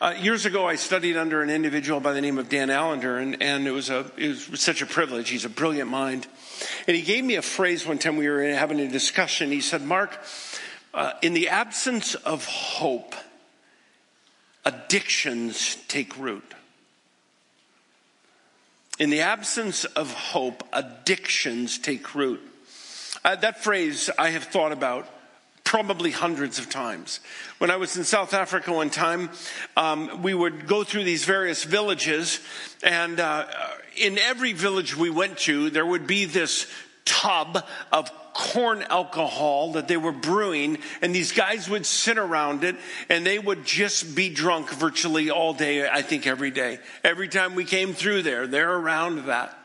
Uh, years ago, I studied under an individual by the name of Dan Allender, and, and it, was a, it was such a privilege. He's a brilliant mind. And he gave me a phrase one time we were having a discussion. He said, Mark, uh, in the absence of hope, addictions take root. In the absence of hope, addictions take root. Uh, that phrase I have thought about probably hundreds of times. When I was in South Africa one time, um, we would go through these various villages, and uh, in every village we went to, there would be this tub of corn alcohol that they were brewing, and these guys would sit around it and they would just be drunk virtually all day, I think every day. Every time we came through there, they're around that.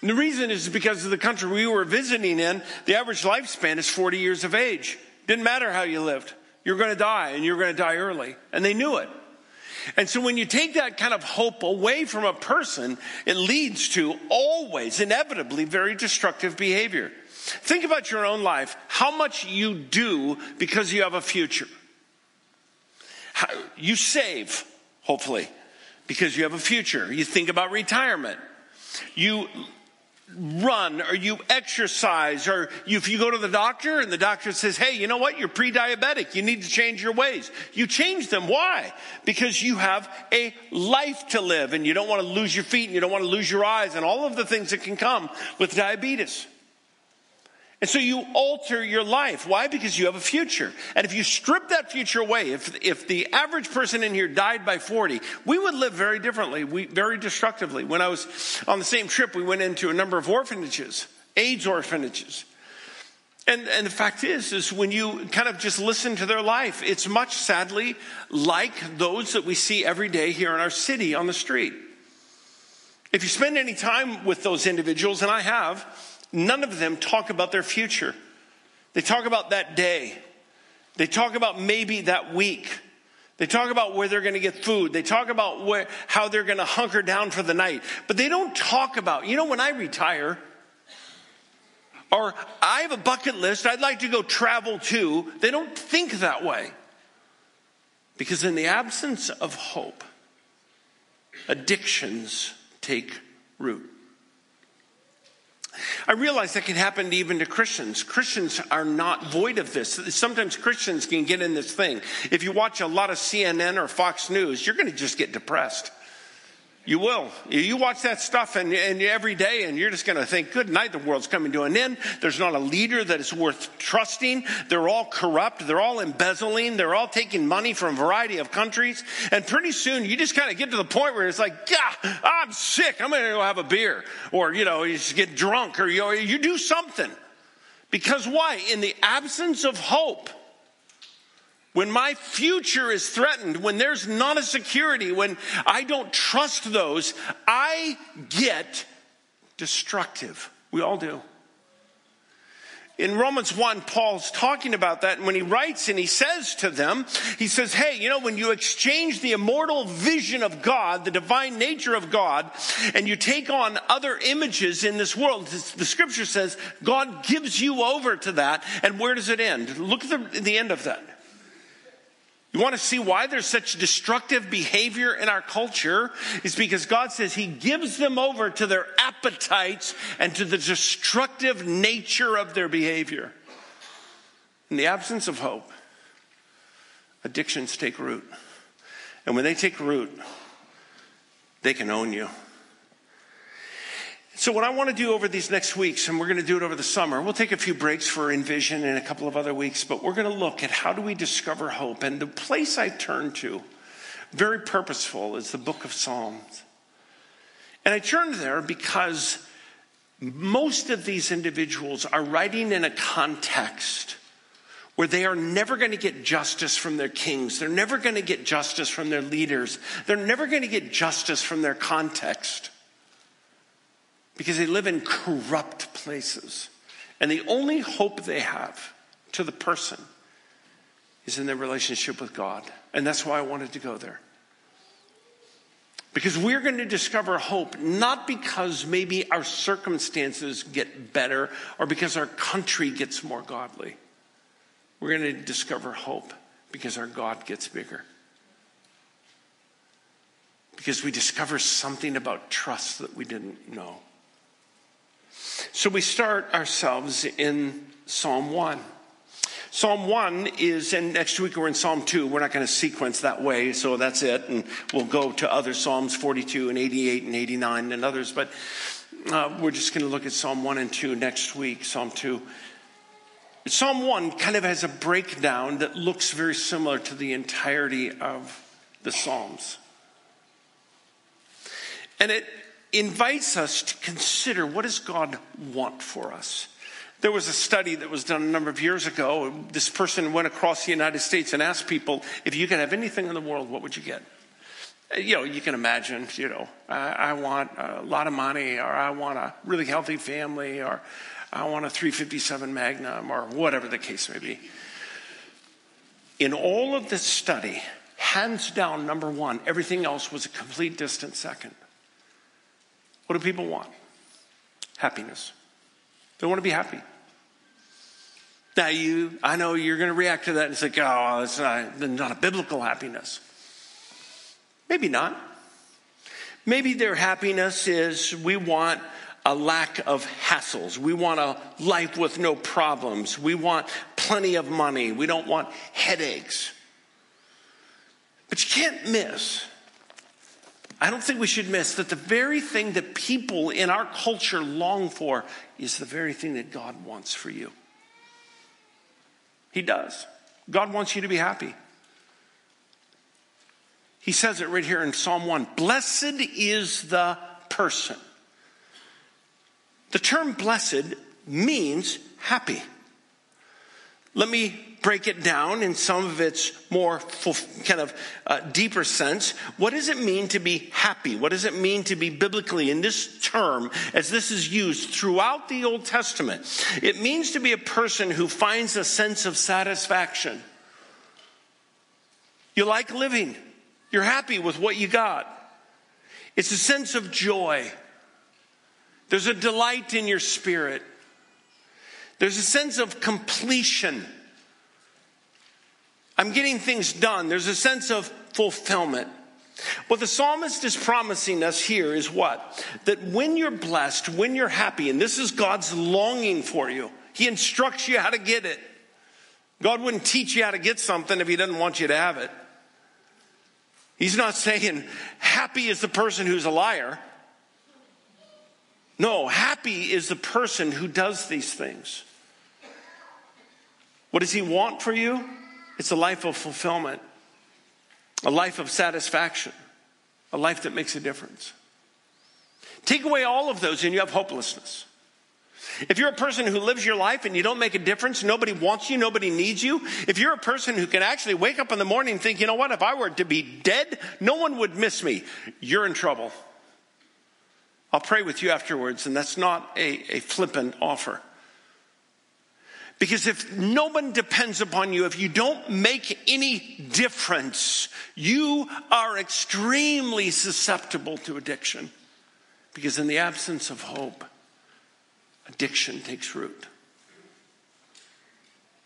And the reason is because of the country we were visiting in, the average lifespan is 40 years of age. Didn't matter how you lived. You're going to die and you're going to die early. And they knew it. And so when you take that kind of hope away from a person, it leads to always, inevitably, very destructive behavior. Think about your own life, how much you do because you have a future. How, you save, hopefully, because you have a future. You think about retirement. You run or you exercise or if you go to the doctor and the doctor says, Hey, you know what? You're pre-diabetic. You need to change your ways. You change them. Why? Because you have a life to live and you don't want to lose your feet and you don't want to lose your eyes and all of the things that can come with diabetes. And so you alter your life. Why? Because you have a future. And if you strip that future away, if, if the average person in here died by 40, we would live very differently, we, very destructively. When I was on the same trip, we went into a number of orphanages, AIDS orphanages. And, and the fact is, is when you kind of just listen to their life, it's much sadly like those that we see every day here in our city on the street. If you spend any time with those individuals, and I have, None of them talk about their future. They talk about that day. They talk about maybe that week. They talk about where they're going to get food. They talk about where, how they're going to hunker down for the night. But they don't talk about, you know, when I retire, or I have a bucket list, I'd like to go travel too. They don't think that way. Because in the absence of hope, addictions take root. I realize that can happen even to Christians. Christians are not void of this. Sometimes Christians can get in this thing. If you watch a lot of CNN or Fox News, you're going to just get depressed. You will. You watch that stuff and, and every day, and you're just going to think, good night, the world's coming to an end. There's not a leader that is worth trusting. They're all corrupt. They're all embezzling. They're all taking money from a variety of countries. And pretty soon, you just kind of get to the point where it's like, yeah, I'm sick. I'm going to go have a beer. Or, you know, you just get drunk or you, you do something. Because why? In the absence of hope, when my future is threatened, when there's not a security, when I don't trust those, I get destructive. We all do. In Romans 1, Paul's talking about that. And when he writes and he says to them, he says, Hey, you know, when you exchange the immortal vision of God, the divine nature of God, and you take on other images in this world, the scripture says God gives you over to that. And where does it end? Look at the, the end of that. You want to see why there's such destructive behavior in our culture? Is because God says He gives them over to their appetites and to the destructive nature of their behavior. In the absence of hope, addictions take root. And when they take root, they can own you. So, what I want to do over these next weeks, and we're going to do it over the summer, we'll take a few breaks for Envision and a couple of other weeks, but we're going to look at how do we discover hope. And the place I turn to, very purposeful, is the book of Psalms. And I turned there because most of these individuals are writing in a context where they are never going to get justice from their kings. They're never going to get justice from their leaders. They're never going to get justice from their context because they live in corrupt places. And the only hope they have to the person is in their relationship with God. And that's why I wanted to go there. Because we're going to discover hope not because maybe our circumstances get better or because our country gets more godly. We're going to discover hope because our God gets bigger. because we discover something about trust that we didn't know. So we start ourselves in Psalm 1. Psalm 1 is, and next week we're in Psalm 2. We're not going to sequence that way, so that's it. And we'll go to other Psalms 42 and 88 and 89 and others. But uh, we're just going to look at Psalm 1 and 2 next week, Psalm 2. Psalm 1 kind of has a breakdown that looks very similar to the entirety of the Psalms. And it invites us to consider what does God want for us? There was a study that was done a number of years ago. This person went across the United States and asked people, if you could have anything in the world, what would you get? Uh, you know, you can imagine, you know, I, I want a lot of money, or I want a really healthy family, or I want a 357 Magnum, or whatever the case may be. In all of this study, hands down, number one, everything else was a complete distant second. What do people want? Happiness. They want to be happy. Now, you, I know you're going to react to that and say, oh, it's not, not a biblical happiness. Maybe not. Maybe their happiness is we want a lack of hassles. We want a life with no problems. We want plenty of money. We don't want headaches. But you can't miss I don't think we should miss that the very thing that people in our culture long for is the very thing that God wants for you. He does. God wants you to be happy. He says it right here in Psalm 1 Blessed is the person. The term blessed means happy. Let me break it down in some of its more kind of uh, deeper sense. What does it mean to be happy? What does it mean to be biblically in this term as this is used throughout the Old Testament? It means to be a person who finds a sense of satisfaction. You like living. You're happy with what you got. It's a sense of joy. There's a delight in your spirit. There's a sense of completion. I'm getting things done. There's a sense of fulfillment. What the psalmist is promising us here is what? That when you're blessed, when you're happy, and this is God's longing for you, He instructs you how to get it. God wouldn't teach you how to get something if He doesn't want you to have it. He's not saying happy is the person who's a liar. No, happy is the person who does these things. What does He want for you? It's a life of fulfillment, a life of satisfaction, a life that makes a difference. Take away all of those and you have hopelessness. If you're a person who lives your life and you don't make a difference, nobody wants you, nobody needs you. If you're a person who can actually wake up in the morning and think, you know what, if I were to be dead, no one would miss me, you're in trouble. I'll pray with you afterwards, and that's not a, a flippant offer. Because if no one depends upon you, if you don't make any difference, you are extremely susceptible to addiction. Because in the absence of hope, addiction takes root.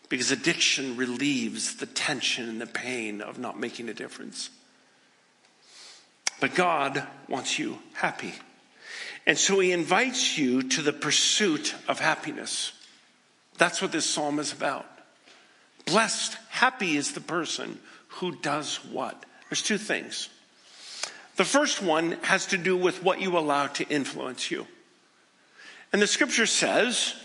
Because addiction relieves the tension and the pain of not making a difference. But God wants you happy. And so he invites you to the pursuit of happiness. That's what this psalm is about. Blessed, happy is the person who does what? There's two things. The first one has to do with what you allow to influence you. And the scripture says,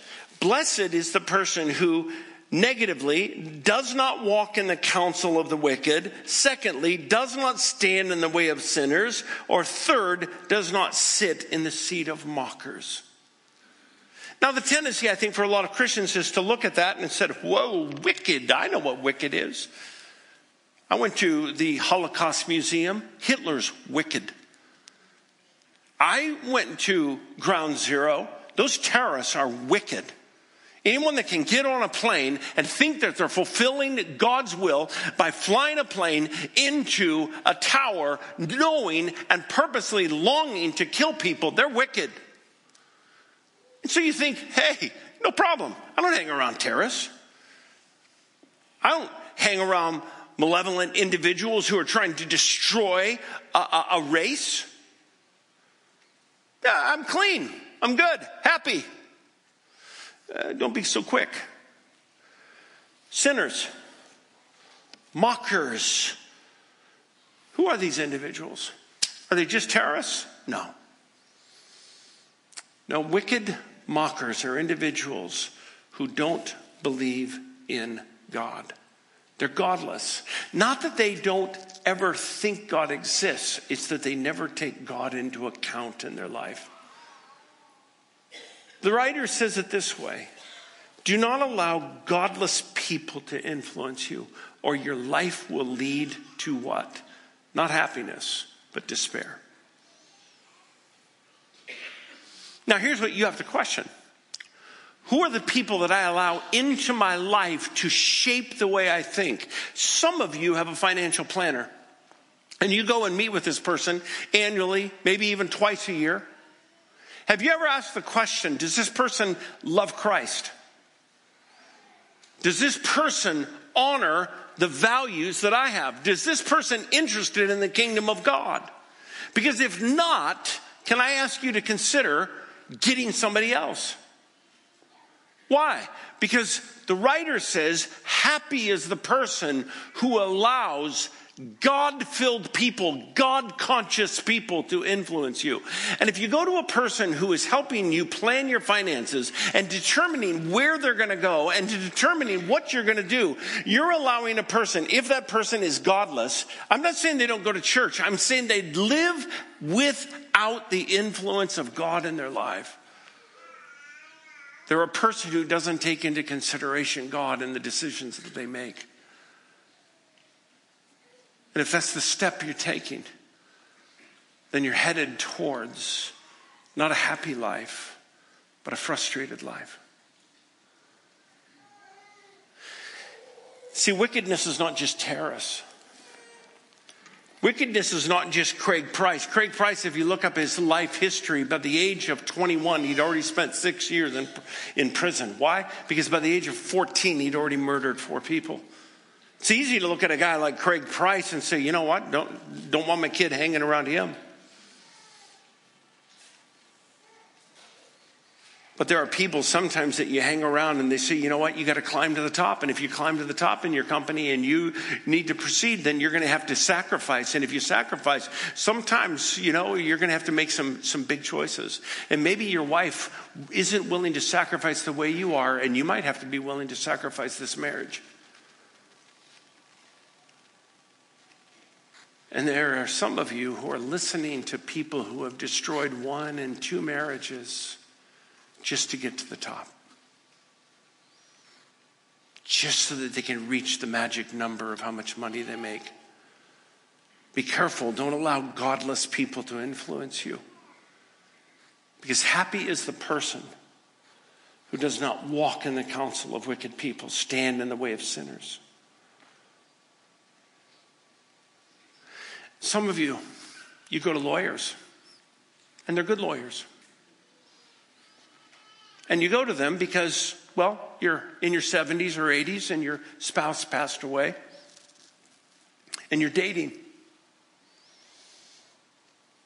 Blessed is the person who negatively does not walk in the counsel of the wicked, secondly, does not stand in the way of sinners, or third, does not sit in the seat of mockers. Now, the tendency, I think, for a lot of Christians is to look at that and said, whoa, wicked. I know what wicked is. I went to the Holocaust Museum. Hitler's wicked. I went to Ground Zero. Those terrorists are wicked. Anyone that can get on a plane and think that they're fulfilling God's will by flying a plane into a tower, knowing and purposely longing to kill people, they're wicked. And so you think, hey, no problem. I don't hang around terrorists. I don't hang around malevolent individuals who are trying to destroy a, a, a race. I'm clean. I'm good. Happy. Uh, don't be so quick. Sinners, mockers. Who are these individuals? Are they just terrorists? No. No, wicked mockers are individuals who don't believe in God. They're godless. Not that they don't ever think God exists, it's that they never take God into account in their life. The writer says it this way Do not allow godless people to influence you, or your life will lead to what? Not happiness, but despair. Now, here's what you have to question Who are the people that I allow into my life to shape the way I think? Some of you have a financial planner, and you go and meet with this person annually, maybe even twice a year. Have you ever asked the question Does this person love Christ? Does this person honor the values that I have? Does this person interested in the kingdom of God? Because if not, can I ask you to consider getting somebody else? Why? Because the writer says, happy is the person who allows God filled people, God conscious people to influence you. And if you go to a person who is helping you plan your finances and determining where they're going to go and determining what you're going to do, you're allowing a person, if that person is godless, I'm not saying they don't go to church, I'm saying they live without the influence of God in their life. They're a person who doesn't take into consideration God in the decisions that they make. And if that's the step you're taking, then you're headed towards not a happy life, but a frustrated life. See, wickedness is not just terrorists. Wickedness is not just Craig Price. Craig Price, if you look up his life history, by the age of 21, he'd already spent six years in, in prison. Why? Because by the age of 14, he'd already murdered four people. It's easy to look at a guy like Craig Price and say, you know what, don't, don't want my kid hanging around him. But there are people sometimes that you hang around and they say, you know what, you got to climb to the top. And if you climb to the top in your company and you need to proceed, then you're going to have to sacrifice. And if you sacrifice, sometimes, you know, you're going to have to make some, some big choices. And maybe your wife isn't willing to sacrifice the way you are, and you might have to be willing to sacrifice this marriage. And there are some of you who are listening to people who have destroyed one and two marriages just to get to the top. Just so that they can reach the magic number of how much money they make. Be careful. Don't allow godless people to influence you. Because happy is the person who does not walk in the counsel of wicked people, stand in the way of sinners. Some of you, you go to lawyers, and they're good lawyers. And you go to them because, well, you're in your 70s or 80s and your spouse passed away, and you're dating.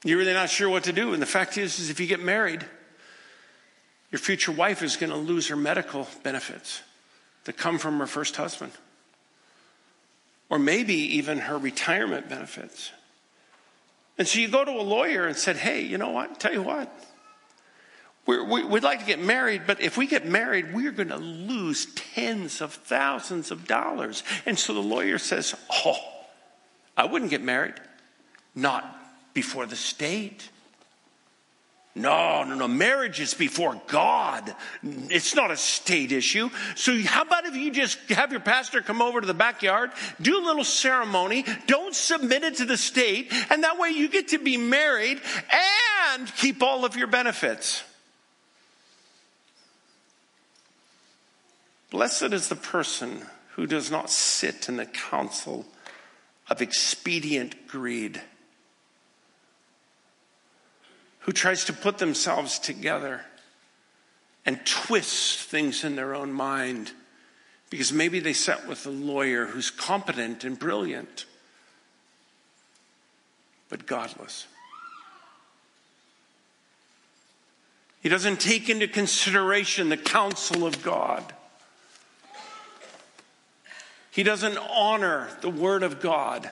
You're really not sure what to do. And the fact is, is if you get married, your future wife is going to lose her medical benefits that come from her first husband, or maybe even her retirement benefits. And so you go to a lawyer and said, hey, you know what? Tell you what. we would like to get married, but if we get married, we're going to lose tens of thousands of dollars. And so the lawyer says, Oh, I wouldn't get married. Not before the state. No, no, no. Marriage is before God. It's not a state issue. So, how about if you just have your pastor come over to the backyard, do a little ceremony, don't submit it to the state, and that way you get to be married and keep all of your benefits. Blessed is the person who does not sit in the council of expedient greed who tries to put themselves together and twist things in their own mind because maybe they sat with a lawyer who's competent and brilliant, but godless. He doesn't take into consideration the counsel of God. He doesn't honor the word of God.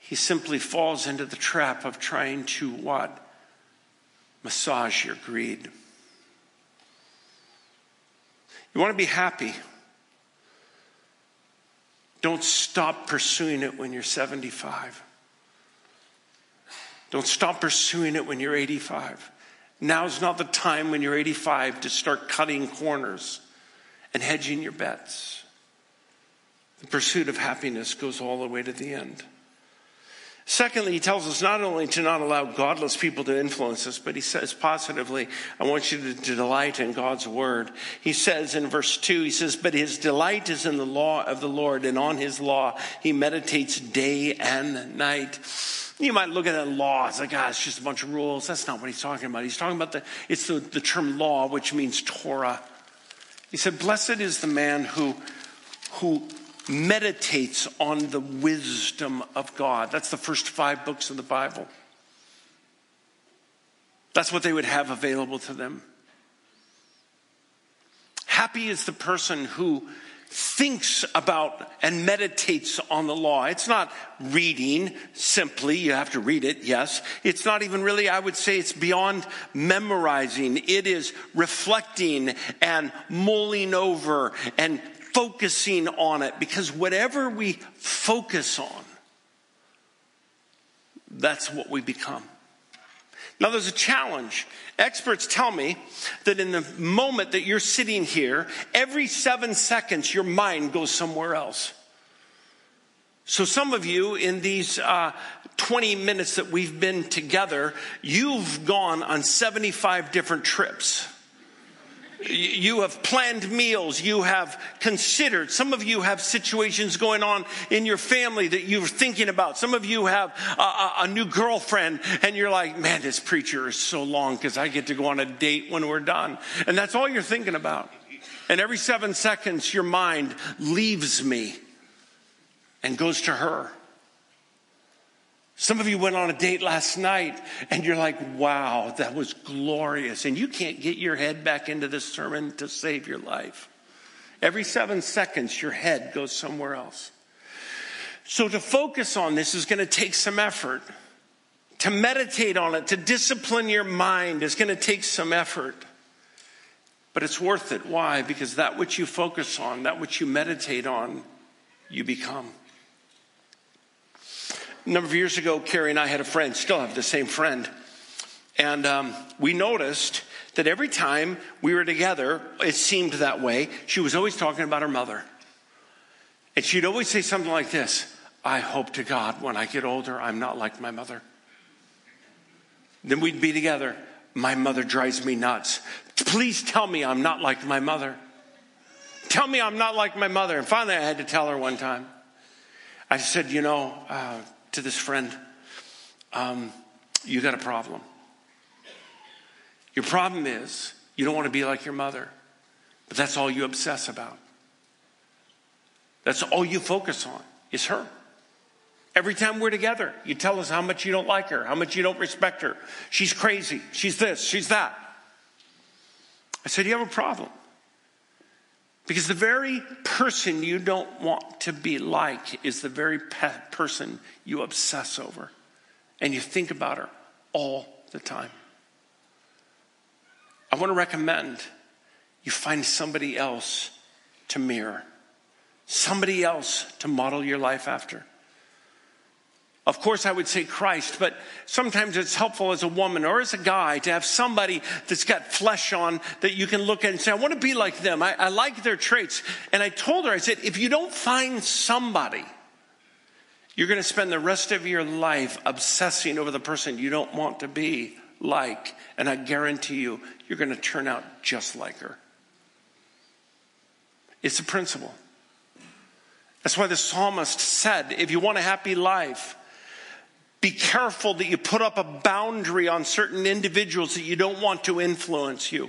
He simply falls into the trap of trying to what? Massage your greed. You want to be happy. Don't stop pursuing it when you're 75. Don't stop pursuing it when you're 85. Now's not the time when you're 85 to start cutting corners and hedging your bets. The pursuit of happiness goes all the way to the end. Secondly, he tells us not only to not allow godless people to influence us, but he says positively, I want you to, delight in God's word. He says in verse 2, he says, But his delight is in the law of the Lord, and on his law he meditates day and night. You might look at that law, it's like, ah, it's just a bunch of rules. That's not what he's talking about. He's talking about the, it's the, the term law, which means Torah. He said, Blessed is the man who, who meditates on the wisdom of God. That's the first five books of the Bible. That's what they would have available to them. Happy is the person who thinks about and meditates on the law. It's not reading simply. You have to read it, yes. It's not even really, I would say it's beyond memorizing. It is reflecting and mulling over and focusing on it because whatever we focus on, that's what we become. Now, there's a challenge. Experts tell me that in the moment that you're sitting here, every seven seconds, your mind goes somewhere else. So, some of you in these uh, 20 minutes that we've been together, you've gone on 75 different trips. You have planned meals. You have considered. Some of you have situations going on in your family that you're thinking about. Some of you have a, a new girlfriend and you're like, man, this preacher is so long because I get to go on a date when we're done. And that's all you're thinking about. And every seven seconds, your mind leaves me and goes to her. Some of you went on a date last night and you're like, wow, that was glorious. And you can't get your head back into this sermon to save your life. Every seven seconds, your head goes somewhere else. So to focus on this is going to take some effort. To meditate on it, to discipline your mind is going to take some effort. But it's worth it. Why? Because that which you focus on, that which you meditate on, you become. A number of years ago, Carrie and I had a friend, still have the same friend. And um, we noticed that every time we were together, it seemed that way, she was always talking about her mother. And she'd always say something like this I hope to God when I get older, I'm not like my mother. Then we'd be together. My mother drives me nuts. Please tell me I'm not like my mother. Tell me I'm not like my mother. And finally, I had to tell her one time. I said, You know, uh, to this friend, um, you got a problem. Your problem is you don't want to be like your mother, but that's all you obsess about. That's all you focus on is her. Every time we're together, you tell us how much you don't like her, how much you don't respect her. She's crazy. She's this, she's that. I said, You have a problem. Because the very person you don't want to be like is the very pe- person you obsess over. And you think about her all the time. I want to recommend you find somebody else to mirror, somebody else to model your life after. Of course, I would say Christ, but sometimes it's helpful as a woman or as a guy to have somebody that's got flesh on that you can look at and say, I want to be like them. I, I like their traits. And I told her, I said, if you don't find somebody, you're going to spend the rest of your life obsessing over the person you don't want to be like. And I guarantee you, you're going to turn out just like her. It's a principle. That's why the psalmist said, if you want a happy life, be careful that you put up a boundary on certain individuals that you don't want to influence you.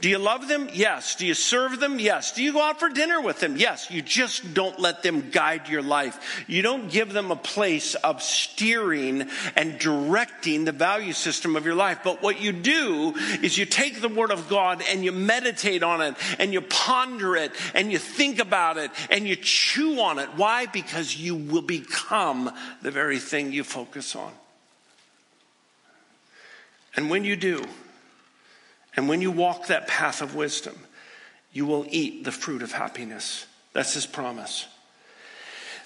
Do you love them? Yes. Do you serve them? Yes. Do you go out for dinner with them? Yes. You just don't let them guide your life. You don't give them a place of steering and directing the value system of your life. But what you do is you take the Word of God and you meditate on it and you ponder it and you think about it and you chew on it. Why? Because you will become the very thing you focus on. And when you do, and when you walk that path of wisdom, you will eat the fruit of happiness. That's his promise.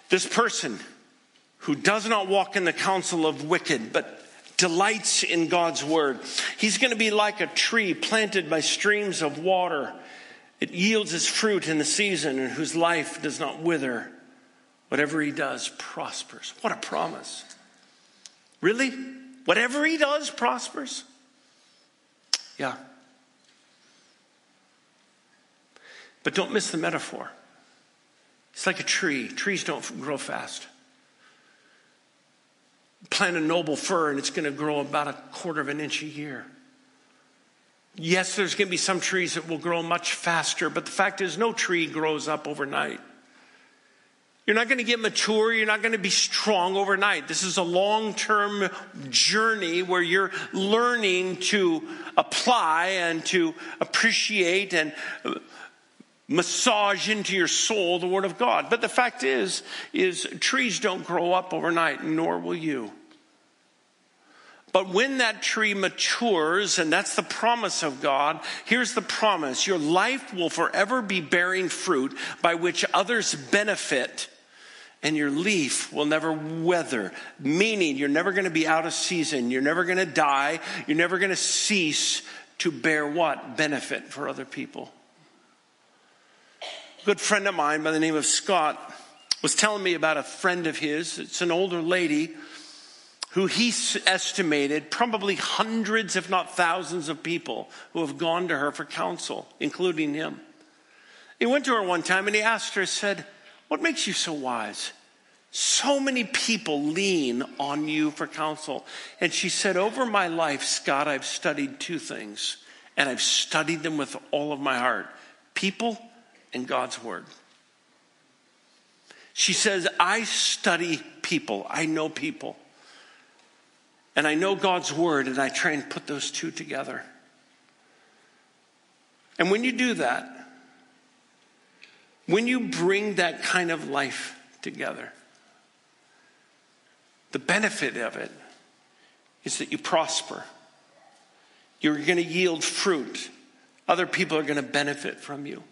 This person who does not walk in the counsel of wicked, but delights in God's word, he's going to be like a tree planted by streams of water. It yields its fruit in the season, and whose life does not wither. Whatever he does prospers. What a promise. Really? Whatever he does prospers? Yeah. But don't miss the metaphor. It's like a tree. Trees don't grow fast. Plant a noble fir and it's going to grow about a quarter of an inch a year. Yes, there's going to be some trees that will grow much faster, but the fact is, no tree grows up overnight. You're not going to get mature. You're not going to be strong overnight. This is a long term journey where you're learning to apply and to appreciate and massage into your soul the word of God. But the fact is, is trees don't grow up overnight, nor will you. But when that tree matures, and that's the promise of God, here's the promise your life will forever be bearing fruit by which others benefit and your leaf will never wither, meaning you're never going to be out of season. You're never going to die. You're never going to cease to bear what? Benefit for other people. Good friend of mine by the name of Scott was telling me about a friend of his. It's an older lady who he estimated probably hundreds, if not thousands, of people who have gone to her for counsel, including him. He went to her one time and he asked her, said, what makes you so wise? So many people lean on you for counsel. And she said, Over my life, Scott, I've studied two things, and I've studied them with all of my heart people and God's word. She says, I study people, I know people, and I know God's word, and I try and put those two together. And when you do that, when you bring that kind of life together, the benefit of it is that you prosper. You're going to yield fruit. Other people are going to benefit from you.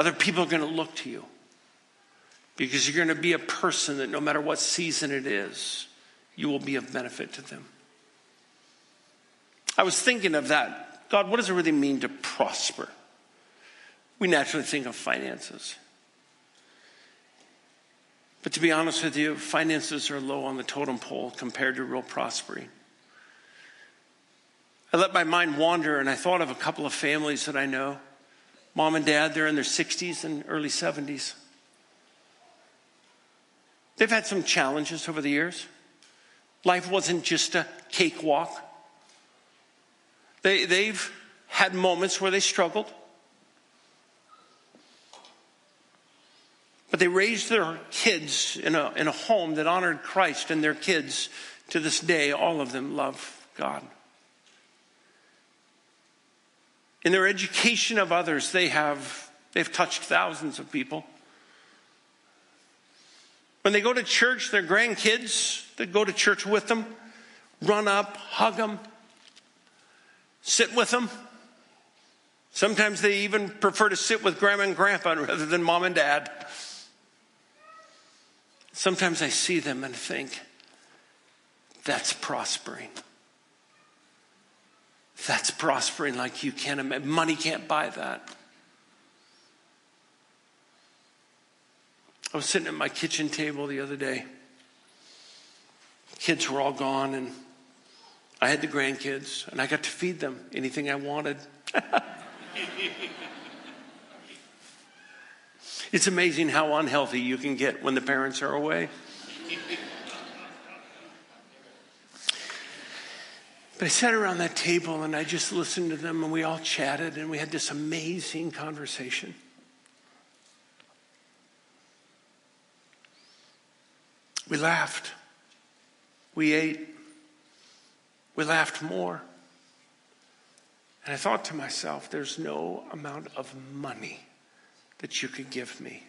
Other people are going to look to you because you're going to be a person that no matter what season it is, you will be of benefit to them. I was thinking of that. God, what does it really mean to prosper? we naturally think of finances. But to be honest with you, finances are low on the totem pole compared to real prospering. I let my mind wander and I thought of a couple of families that I know. Mom and dad, they're in their 60s and early 70s. They've had some challenges over the years. Life wasn't just a cakewalk. They, they've had moments where they struggled. But they raised their kids in a, in a home that honored Christ, and their kids, to this day, all of them love God. In their education of others, they have they've touched thousands of people. When they go to church, their grandkids that go to church with them run up, hug them, sit with them. Sometimes they even prefer to sit with grandma and grandpa rather than mom and dad. Sometimes I see them and think, that's prospering. That's prospering like you can't imagine. Money can't buy that. I was sitting at my kitchen table the other day. Kids were all gone, and I had the grandkids, and I got to feed them anything I wanted. It's amazing how unhealthy you can get when the parents are away. But I sat around that table and I just listened to them and we all chatted and we had this amazing conversation. We laughed. We ate. We laughed more. And I thought to myself, there's no amount of money that you could give me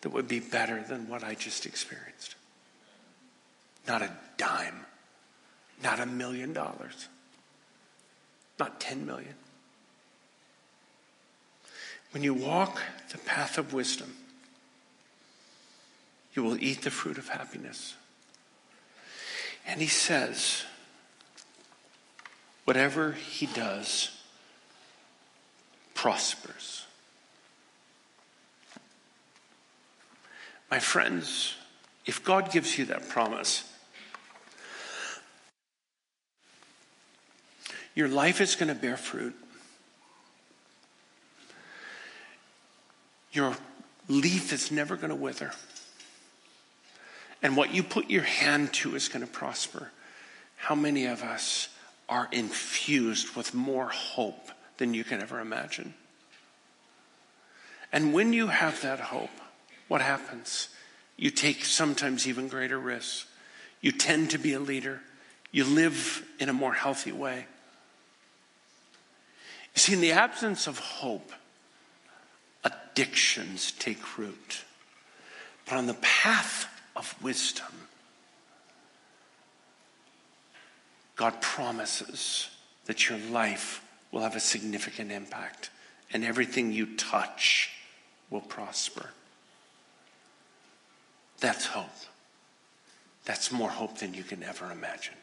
that would be better than what I just experienced. Not a dime. Not a million dollars. Not 10 million. When you walk the path of wisdom, you will eat the fruit of happiness. And he says, whatever he does prospers. My friends, if God gives you that promise, your life is going to bear fruit. Your leaf is never going to wither. And what you put your hand to is going to prosper. How many of us are infused with more hope than you can ever imagine? And when you have that hope, what happens? You take sometimes even greater risks. You tend to be a leader. You live in a more healthy way. You see, in the absence of hope, addictions take root. But on the path of wisdom, God promises that your life will have a significant impact and everything you touch will prosper. That's hope. That's more hope than you can ever imagine.